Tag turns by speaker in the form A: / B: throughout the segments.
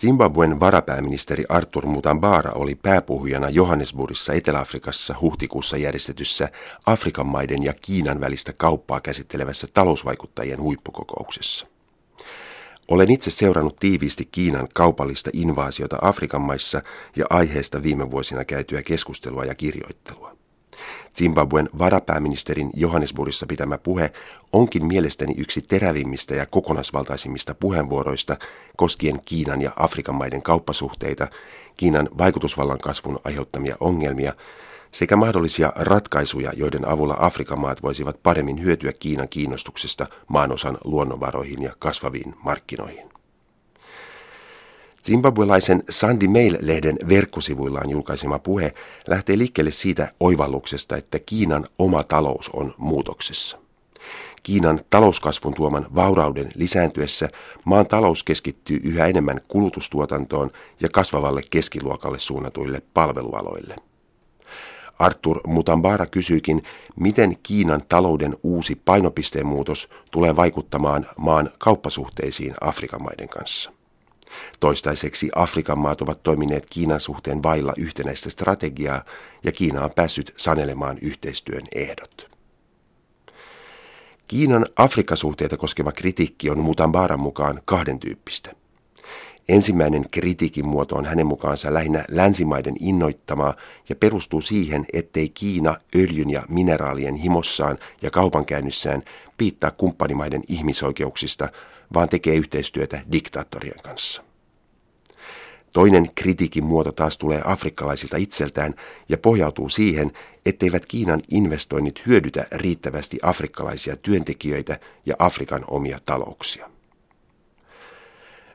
A: Zimbabwen varapääministeri Arthur Mutambara oli pääpuhujana Johannesburgissa Etelä-Afrikassa huhtikuussa järjestetyssä Afrikan maiden ja Kiinan välistä kauppaa käsittelevässä talousvaikuttajien huippukokouksessa. Olen itse seurannut tiiviisti Kiinan kaupallista invaasiota Afrikan maissa ja aiheesta viime vuosina käytyä keskustelua ja kirjoittelua. Zimbabwen varapääministerin Johannesburgissa pitämä puhe onkin mielestäni yksi terävimmistä ja kokonaisvaltaisimmista puheenvuoroista koskien Kiinan ja Afrikan maiden kauppasuhteita, Kiinan vaikutusvallan kasvun aiheuttamia ongelmia sekä mahdollisia ratkaisuja, joiden avulla Afrikan maat voisivat paremmin hyötyä Kiinan kiinnostuksesta maanosan luonnonvaroihin ja kasvaviin markkinoihin. Zimbabwelaisen Sandy Mail-lehden verkkosivuillaan julkaisema puhe lähtee liikkeelle siitä oivalluksesta, että Kiinan oma talous on muutoksessa. Kiinan talouskasvun tuoman vaurauden lisääntyessä maan talous keskittyy yhä enemmän kulutustuotantoon ja kasvavalle keskiluokalle suunnatuille palvelualoille. Arthur Mutambara kysyikin, miten Kiinan talouden uusi painopisteen muutos tulee vaikuttamaan maan kauppasuhteisiin Afrikan maiden kanssa. Toistaiseksi Afrikan maat ovat toimineet Kiinan suhteen vailla yhtenäistä strategiaa ja Kiina on päässyt sanelemaan yhteistyön ehdot. Kiinan Afrikasuhteita koskeva kritiikki on Mutambaran mukaan kahden tyyppistä. Ensimmäinen kritiikin muoto on hänen mukaansa lähinnä länsimaiden innoittamaa ja perustuu siihen, ettei Kiina öljyn ja mineraalien himossaan ja kaupankäynnissään piittaa kumppanimaiden ihmisoikeuksista, vaan tekee yhteistyötä diktaattorien kanssa. Toinen kritiikin muoto taas tulee afrikkalaisilta itseltään ja pohjautuu siihen, etteivät Kiinan investoinnit hyödytä riittävästi afrikkalaisia työntekijöitä ja Afrikan omia talouksia.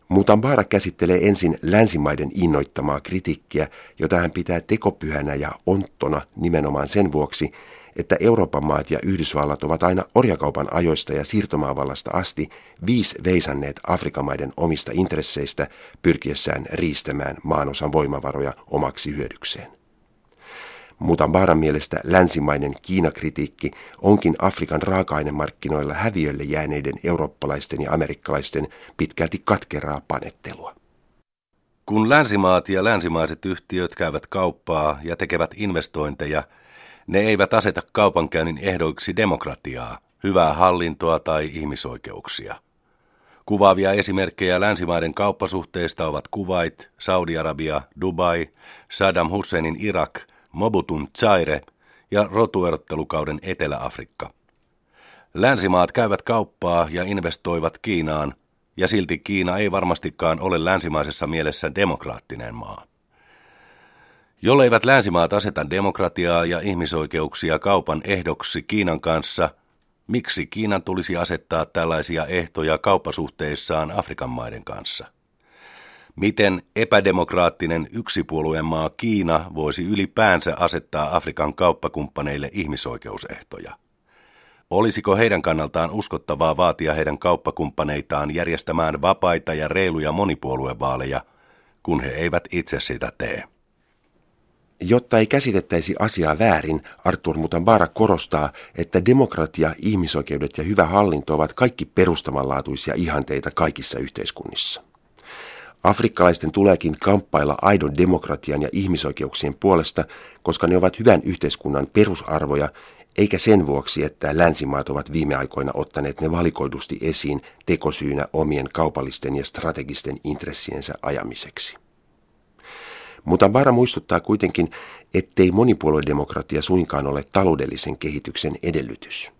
A: Mutambara käsittelee ensin länsimaiden innoittamaa kritiikkiä, jota hän pitää tekopyhänä ja onttona nimenomaan sen vuoksi, että Euroopan maat ja Yhdysvallat ovat aina orjakaupan ajoista ja siirtomaavallasta asti viis veisanneet Afrikan maiden omista intresseistä pyrkiessään riistämään maanosan voimavaroja omaksi hyödykseen. Mutambaran mielestä länsimainen Kiinakritiikki onkin Afrikan raaka-ainemarkkinoilla häviölle jääneiden eurooppalaisten ja amerikkalaisten pitkälti katkeraa panettelua.
B: Kun länsimaat ja länsimaiset yhtiöt käyvät kauppaa ja tekevät investointeja – ne eivät aseta kaupankäynnin ehdoiksi demokratiaa, hyvää hallintoa tai ihmisoikeuksia. Kuvaavia esimerkkejä länsimaiden kauppasuhteista ovat Kuwait, Saudi-Arabia, Dubai, Saddam Husseinin Irak, Mobutun Zaire ja rotuerottelukauden Etelä-Afrikka. Länsimaat käyvät kauppaa ja investoivat Kiinaan, ja silti Kiina ei varmastikaan ole länsimaisessa mielessä demokraattinen maa. Jolleivät länsimaat aseta demokratiaa ja ihmisoikeuksia kaupan ehdoksi Kiinan kanssa, miksi Kiinan tulisi asettaa tällaisia ehtoja kauppasuhteissaan Afrikan maiden kanssa? Miten epädemokraattinen yksipuolueen maa Kiina voisi ylipäänsä asettaa Afrikan kauppakumppaneille ihmisoikeusehtoja? Olisiko heidän kannaltaan uskottavaa vaatia heidän kauppakumppaneitaan järjestämään vapaita ja reiluja monipuoluevaaleja, kun he eivät itse sitä tee?
A: Jotta ei käsitettäisi asiaa väärin, Artur Mutambara korostaa, että demokratia, ihmisoikeudet ja hyvä hallinto ovat kaikki perustavanlaatuisia ihanteita kaikissa yhteiskunnissa. Afrikkalaisten tuleekin kamppailla aidon demokratian ja ihmisoikeuksien puolesta, koska ne ovat hyvän yhteiskunnan perusarvoja, eikä sen vuoksi, että länsimaat ovat viime aikoina ottaneet ne valikoidusti esiin tekosyynä omien kaupallisten ja strategisten intressiensä ajamiseksi. Mutta Bara muistuttaa kuitenkin, ettei monipuoluedemokratia suinkaan ole taloudellisen kehityksen edellytys.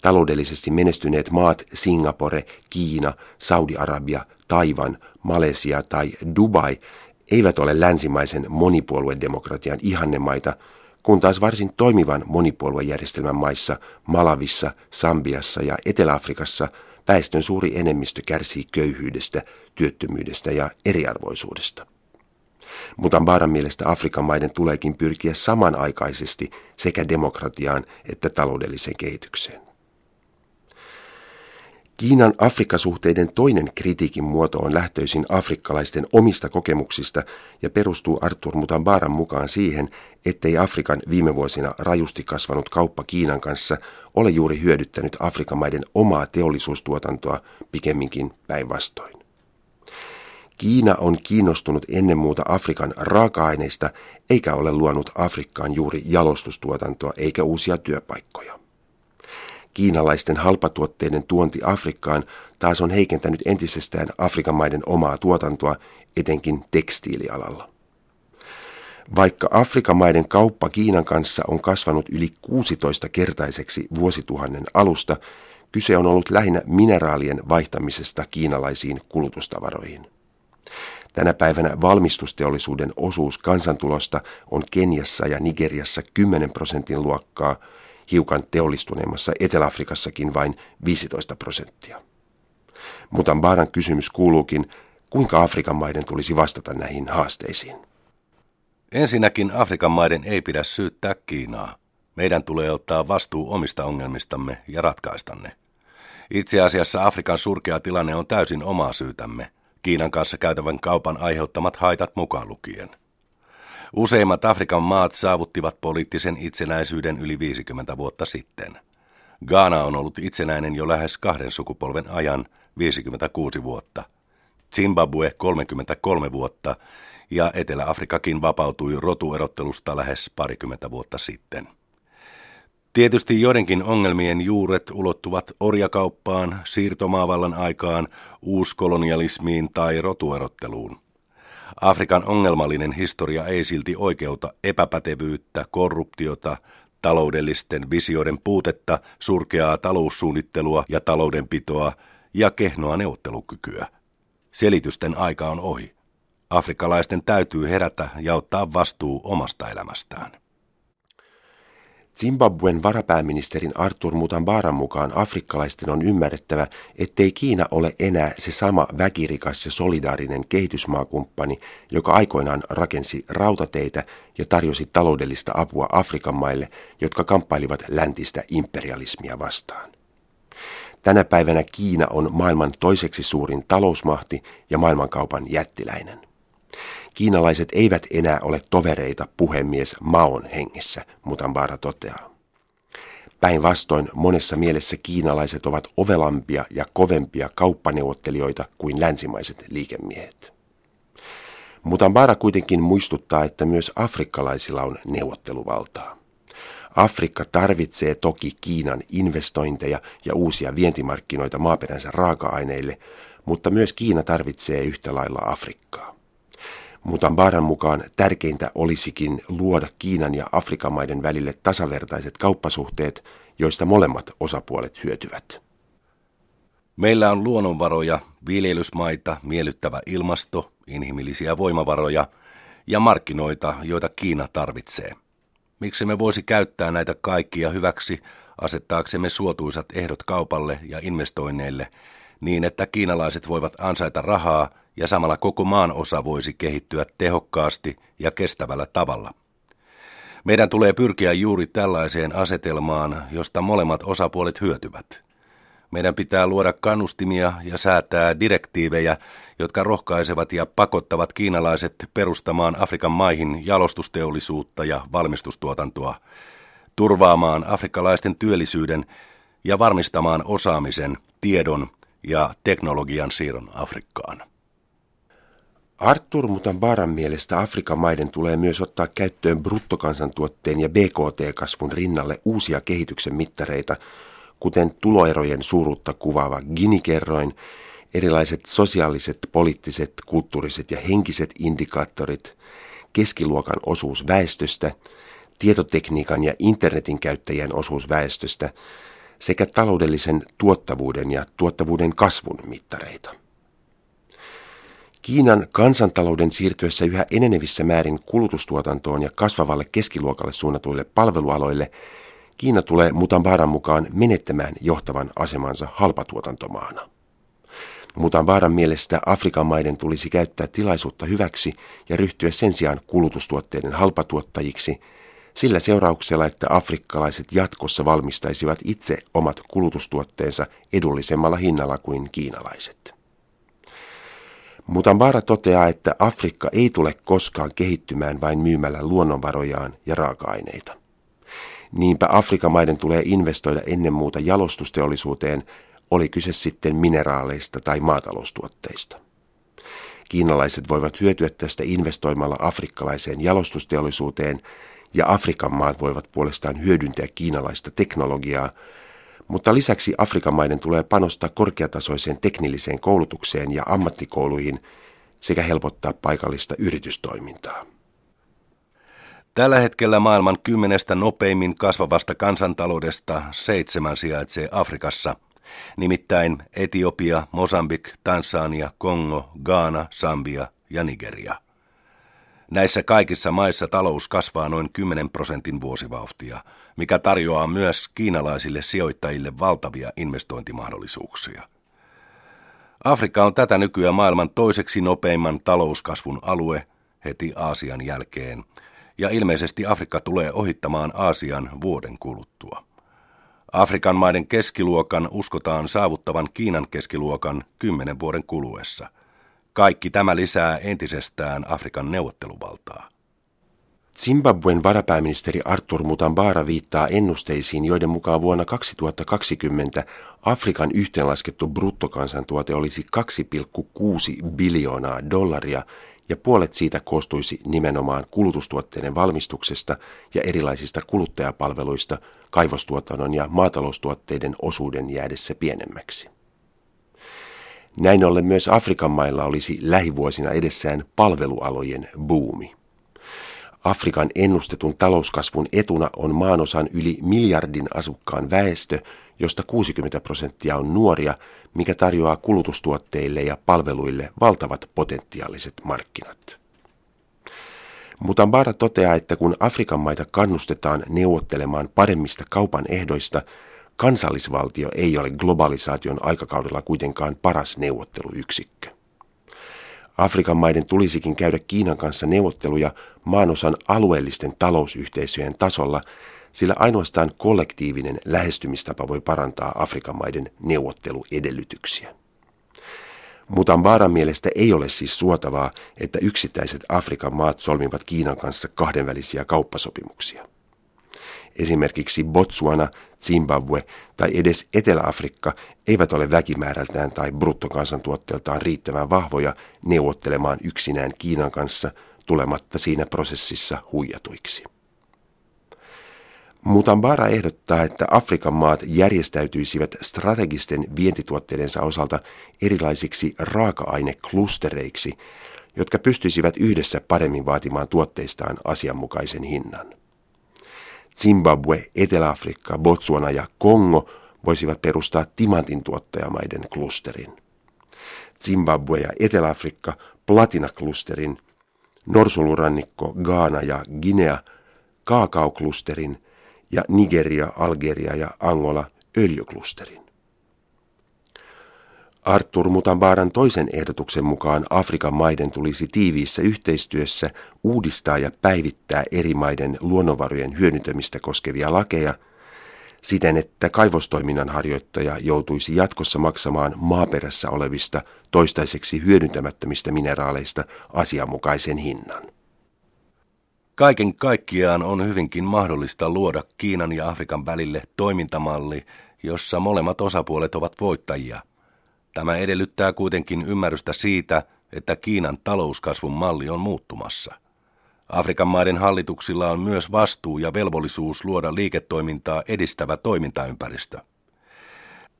A: Taloudellisesti menestyneet maat Singapore, Kiina, Saudi-Arabia, Taivan, Malesia tai Dubai eivät ole länsimaisen monipuoluedemokratian ihannemaita, kun taas varsin toimivan monipuoluejärjestelmän maissa Malavissa, Sambiassa ja Etelä-Afrikassa väestön suuri enemmistö kärsii köyhyydestä, työttömyydestä ja eriarvoisuudesta. Mutta Mbaran mielestä Afrikan maiden tuleekin pyrkiä samanaikaisesti sekä demokratiaan että taloudelliseen kehitykseen. Kiinan Afrikkasuhteiden toinen kritiikin muoto on lähtöisin afrikkalaisten omista kokemuksista ja perustuu Arthur Mutambaran mukaan siihen, ettei Afrikan viime vuosina rajusti kasvanut kauppa Kiinan kanssa ole juuri hyödyttänyt Afrikan maiden omaa teollisuustuotantoa pikemminkin päinvastoin. Kiina on kiinnostunut ennen muuta Afrikan raaka-aineista eikä ole luonut Afrikkaan juuri jalostustuotantoa eikä uusia työpaikkoja. Kiinalaisten halpatuotteiden tuonti Afrikkaan taas on heikentänyt entisestään Afrikan maiden omaa tuotantoa, etenkin tekstiilialalla. Vaikka Afrikan maiden kauppa Kiinan kanssa on kasvanut yli 16-kertaiseksi vuosituhannen alusta, kyse on ollut lähinnä mineraalien vaihtamisesta kiinalaisiin kulutustavaroihin. Tänä päivänä valmistusteollisuuden osuus kansantulosta on Keniassa ja Nigeriassa 10 prosentin luokkaa, hiukan teollistuneemmassa Etelä-Afrikassakin vain 15 prosenttia. Baaran kysymys kuuluukin, kuinka Afrikan maiden tulisi vastata näihin haasteisiin?
B: Ensinnäkin Afrikan maiden ei pidä syyttää Kiinaa. Meidän tulee ottaa vastuu omista ongelmistamme ja ratkaista ne. Itse asiassa Afrikan surkea tilanne on täysin omaa syytämme, Kiinan kanssa käytävän kaupan aiheuttamat haitat mukaan lukien. Useimmat Afrikan maat saavuttivat poliittisen itsenäisyyden yli 50 vuotta sitten. Ghana on ollut itsenäinen jo lähes kahden sukupolven ajan, 56 vuotta. Zimbabwe 33 vuotta ja Etelä-Afrikakin vapautui rotuerottelusta lähes parikymmentä vuotta sitten. Tietysti joidenkin ongelmien juuret ulottuvat orjakauppaan, siirtomaavallan aikaan, uuskolonialismiin tai rotuerotteluun. Afrikan ongelmallinen historia ei silti oikeuta epäpätevyyttä, korruptiota, taloudellisten visioiden puutetta, surkeaa taloussuunnittelua ja taloudenpitoa ja kehnoa neuvottelukykyä. Selitysten aika on ohi. Afrikkalaisten täytyy herätä ja ottaa vastuu omasta elämästään.
A: Zimbabwen varapääministerin Arthur Mutambaran mukaan afrikkalaisten on ymmärrettävä, ettei Kiina ole enää se sama väkirikas ja solidaarinen kehitysmaakumppani, joka aikoinaan rakensi rautateitä ja tarjosi taloudellista apua Afrikan maille, jotka kamppailivat läntistä imperialismia vastaan. Tänä päivänä Kiina on maailman toiseksi suurin talousmahti ja maailmankaupan jättiläinen. Kiinalaiset eivät enää ole tovereita puhemies Maon hengessä, Mutambara toteaa. Päinvastoin monessa mielessä kiinalaiset ovat ovelampia ja kovempia kauppaneuvottelijoita kuin länsimaiset liikemiehet. Mutambara kuitenkin muistuttaa, että myös afrikkalaisilla on neuvotteluvaltaa. Afrikka tarvitsee toki Kiinan investointeja ja uusia vientimarkkinoita maaperänsä raaka-aineille, mutta myös Kiina tarvitsee yhtä lailla Afrikkaa. Mutambaran mukaan tärkeintä olisikin luoda Kiinan ja Afrikan maiden välille tasavertaiset kauppasuhteet, joista molemmat osapuolet hyötyvät.
B: Meillä on luonnonvaroja, viljelysmaita, miellyttävä ilmasto, inhimillisiä voimavaroja ja markkinoita, joita Kiina tarvitsee. Miksi me voisi käyttää näitä kaikkia hyväksi asettaaksemme suotuisat ehdot kaupalle ja investoinneille niin, että kiinalaiset voivat ansaita rahaa ja samalla koko maan osa voisi kehittyä tehokkaasti ja kestävällä tavalla. Meidän tulee pyrkiä juuri tällaiseen asetelmaan, josta molemmat osapuolet hyötyvät. Meidän pitää luoda kannustimia ja säätää direktiivejä, jotka rohkaisevat ja pakottavat kiinalaiset perustamaan Afrikan maihin jalostusteollisuutta ja valmistustuotantoa, turvaamaan afrikkalaisten työllisyyden ja varmistamaan osaamisen, tiedon ja teknologian siirron Afrikkaan.
A: Artur Mutambaran mielestä Afrikan maiden tulee myös ottaa käyttöön bruttokansantuotteen ja BKT-kasvun rinnalle uusia kehityksen mittareita, kuten tuloerojen suuruutta kuvaava Gini-kerroin, erilaiset sosiaaliset, poliittiset, kulttuuriset ja henkiset indikaattorit, keskiluokan osuus väestöstä, tietotekniikan ja internetin käyttäjien osuus väestöstä sekä taloudellisen tuottavuuden ja tuottavuuden kasvun mittareita. Kiinan kansantalouden siirtyessä yhä enenevissä määrin kulutustuotantoon ja kasvavalle keskiluokalle suunnatuille palvelualoille, Kiina tulee Mutambaran mukaan menettämään johtavan asemansa halpatuotantomaana. Mutambaran mielestä Afrikan maiden tulisi käyttää tilaisuutta hyväksi ja ryhtyä sen sijaan kulutustuotteiden halpatuottajiksi, sillä seurauksella, että afrikkalaiset jatkossa valmistaisivat itse omat kulutustuotteensa edullisemmalla hinnalla kuin kiinalaiset. Mutambara toteaa, että Afrikka ei tule koskaan kehittymään vain myymällä luonnonvarojaan ja raaka-aineita. Niinpä Afrikan maiden tulee investoida ennen muuta jalostusteollisuuteen, oli kyse sitten mineraaleista tai maataloustuotteista. Kiinalaiset voivat hyötyä tästä investoimalla afrikkalaiseen jalostusteollisuuteen ja Afrikan maat voivat puolestaan hyödyntää kiinalaista teknologiaa, mutta lisäksi Afrikan maiden tulee panostaa korkeatasoiseen teknilliseen koulutukseen ja ammattikouluihin sekä helpottaa paikallista yritystoimintaa.
B: Tällä hetkellä maailman kymmenestä nopeimmin kasvavasta kansantaloudesta seitsemän sijaitsee Afrikassa, nimittäin Etiopia, Mosambik, Tansania, Kongo, Ghana, Sambia ja Nigeria. Näissä kaikissa maissa talous kasvaa noin 10 prosentin vuosivauhtia, mikä tarjoaa myös kiinalaisille sijoittajille valtavia investointimahdollisuuksia. Afrikka on tätä nykyään maailman toiseksi nopeimman talouskasvun alue heti Aasian jälkeen, ja ilmeisesti Afrikka tulee ohittamaan Aasian vuoden kuluttua. Afrikan maiden keskiluokan uskotaan saavuttavan Kiinan keskiluokan kymmenen vuoden kuluessa. Kaikki tämä lisää entisestään Afrikan neuvotteluvaltaa.
A: Zimbabwen varapääministeri Arthur Mutambara viittaa ennusteisiin, joiden mukaan vuonna 2020 Afrikan yhteenlaskettu bruttokansantuote olisi 2,6 biljoonaa dollaria ja puolet siitä koostuisi nimenomaan kulutustuotteiden valmistuksesta ja erilaisista kuluttajapalveluista kaivostuotannon ja maataloustuotteiden osuuden jäädessä pienemmäksi. Näin ollen myös Afrikan mailla olisi lähivuosina edessään palvelualojen buumi. Afrikan ennustetun talouskasvun etuna on maanosan yli miljardin asukkaan väestö, josta 60 prosenttia on nuoria, mikä tarjoaa kulutustuotteille ja palveluille valtavat potentiaaliset markkinat. Mutambara toteaa, että kun Afrikan maita kannustetaan neuvottelemaan paremmista kaupan ehdoista, kansallisvaltio ei ole globalisaation aikakaudella kuitenkaan paras neuvotteluyksikkö. Afrikan maiden tulisikin käydä Kiinan kanssa neuvotteluja maanosan alueellisten talousyhteisöjen tasolla, sillä ainoastaan kollektiivinen lähestymistapa voi parantaa Afrikan maiden neuvotteluedellytyksiä. Mutambaran mielestä ei ole siis suotavaa, että yksittäiset Afrikan maat solmivat Kiinan kanssa kahdenvälisiä kauppasopimuksia. Esimerkiksi Botswana, Zimbabwe tai edes Etelä-Afrikka eivät ole väkimäärältään tai bruttokansantuotteeltaan riittävän vahvoja neuvottelemaan yksinään Kiinan kanssa tulematta siinä prosessissa huijatuiksi. Mutambara ehdottaa, että Afrikan maat järjestäytyisivät strategisten vientituotteidensa osalta erilaisiksi raaka-aineklustereiksi, jotka pystyisivät yhdessä paremmin vaatimaan tuotteistaan asianmukaisen hinnan. Zimbabwe, Etelä-Afrikka, Botswana ja Kongo voisivat perustaa timantin tuottajamaiden klusterin. Zimbabwe ja Etelä-Afrikka platinaklusterin, Norsulurannikko, Ghana ja Guinea kaakaoklusterin ja Nigeria, Algeria ja Angola öljyklusterin. Artur Mutambaran toisen ehdotuksen mukaan Afrikan maiden tulisi tiiviissä yhteistyössä uudistaa ja päivittää eri maiden luonnonvarojen hyödyntämistä koskevia lakeja siten, että kaivostoiminnan harjoittaja joutuisi jatkossa maksamaan maaperässä olevista toistaiseksi hyödyntämättömistä mineraaleista asianmukaisen hinnan.
B: Kaiken kaikkiaan on hyvinkin mahdollista luoda Kiinan ja Afrikan välille toimintamalli, jossa molemmat osapuolet ovat voittajia – Tämä edellyttää kuitenkin ymmärrystä siitä, että Kiinan talouskasvun malli on muuttumassa. Afrikan maiden hallituksilla on myös vastuu ja velvollisuus luoda liiketoimintaa edistävä toimintaympäristö.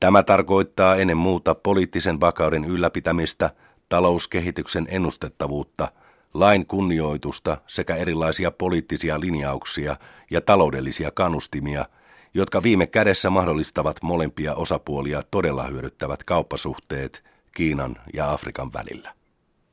B: Tämä tarkoittaa ennen muuta poliittisen vakauden ylläpitämistä, talouskehityksen ennustettavuutta, lain kunnioitusta sekä erilaisia poliittisia linjauksia ja taloudellisia kannustimia – jotka viime kädessä mahdollistavat molempia osapuolia todella hyödyttävät kauppasuhteet Kiinan ja Afrikan välillä.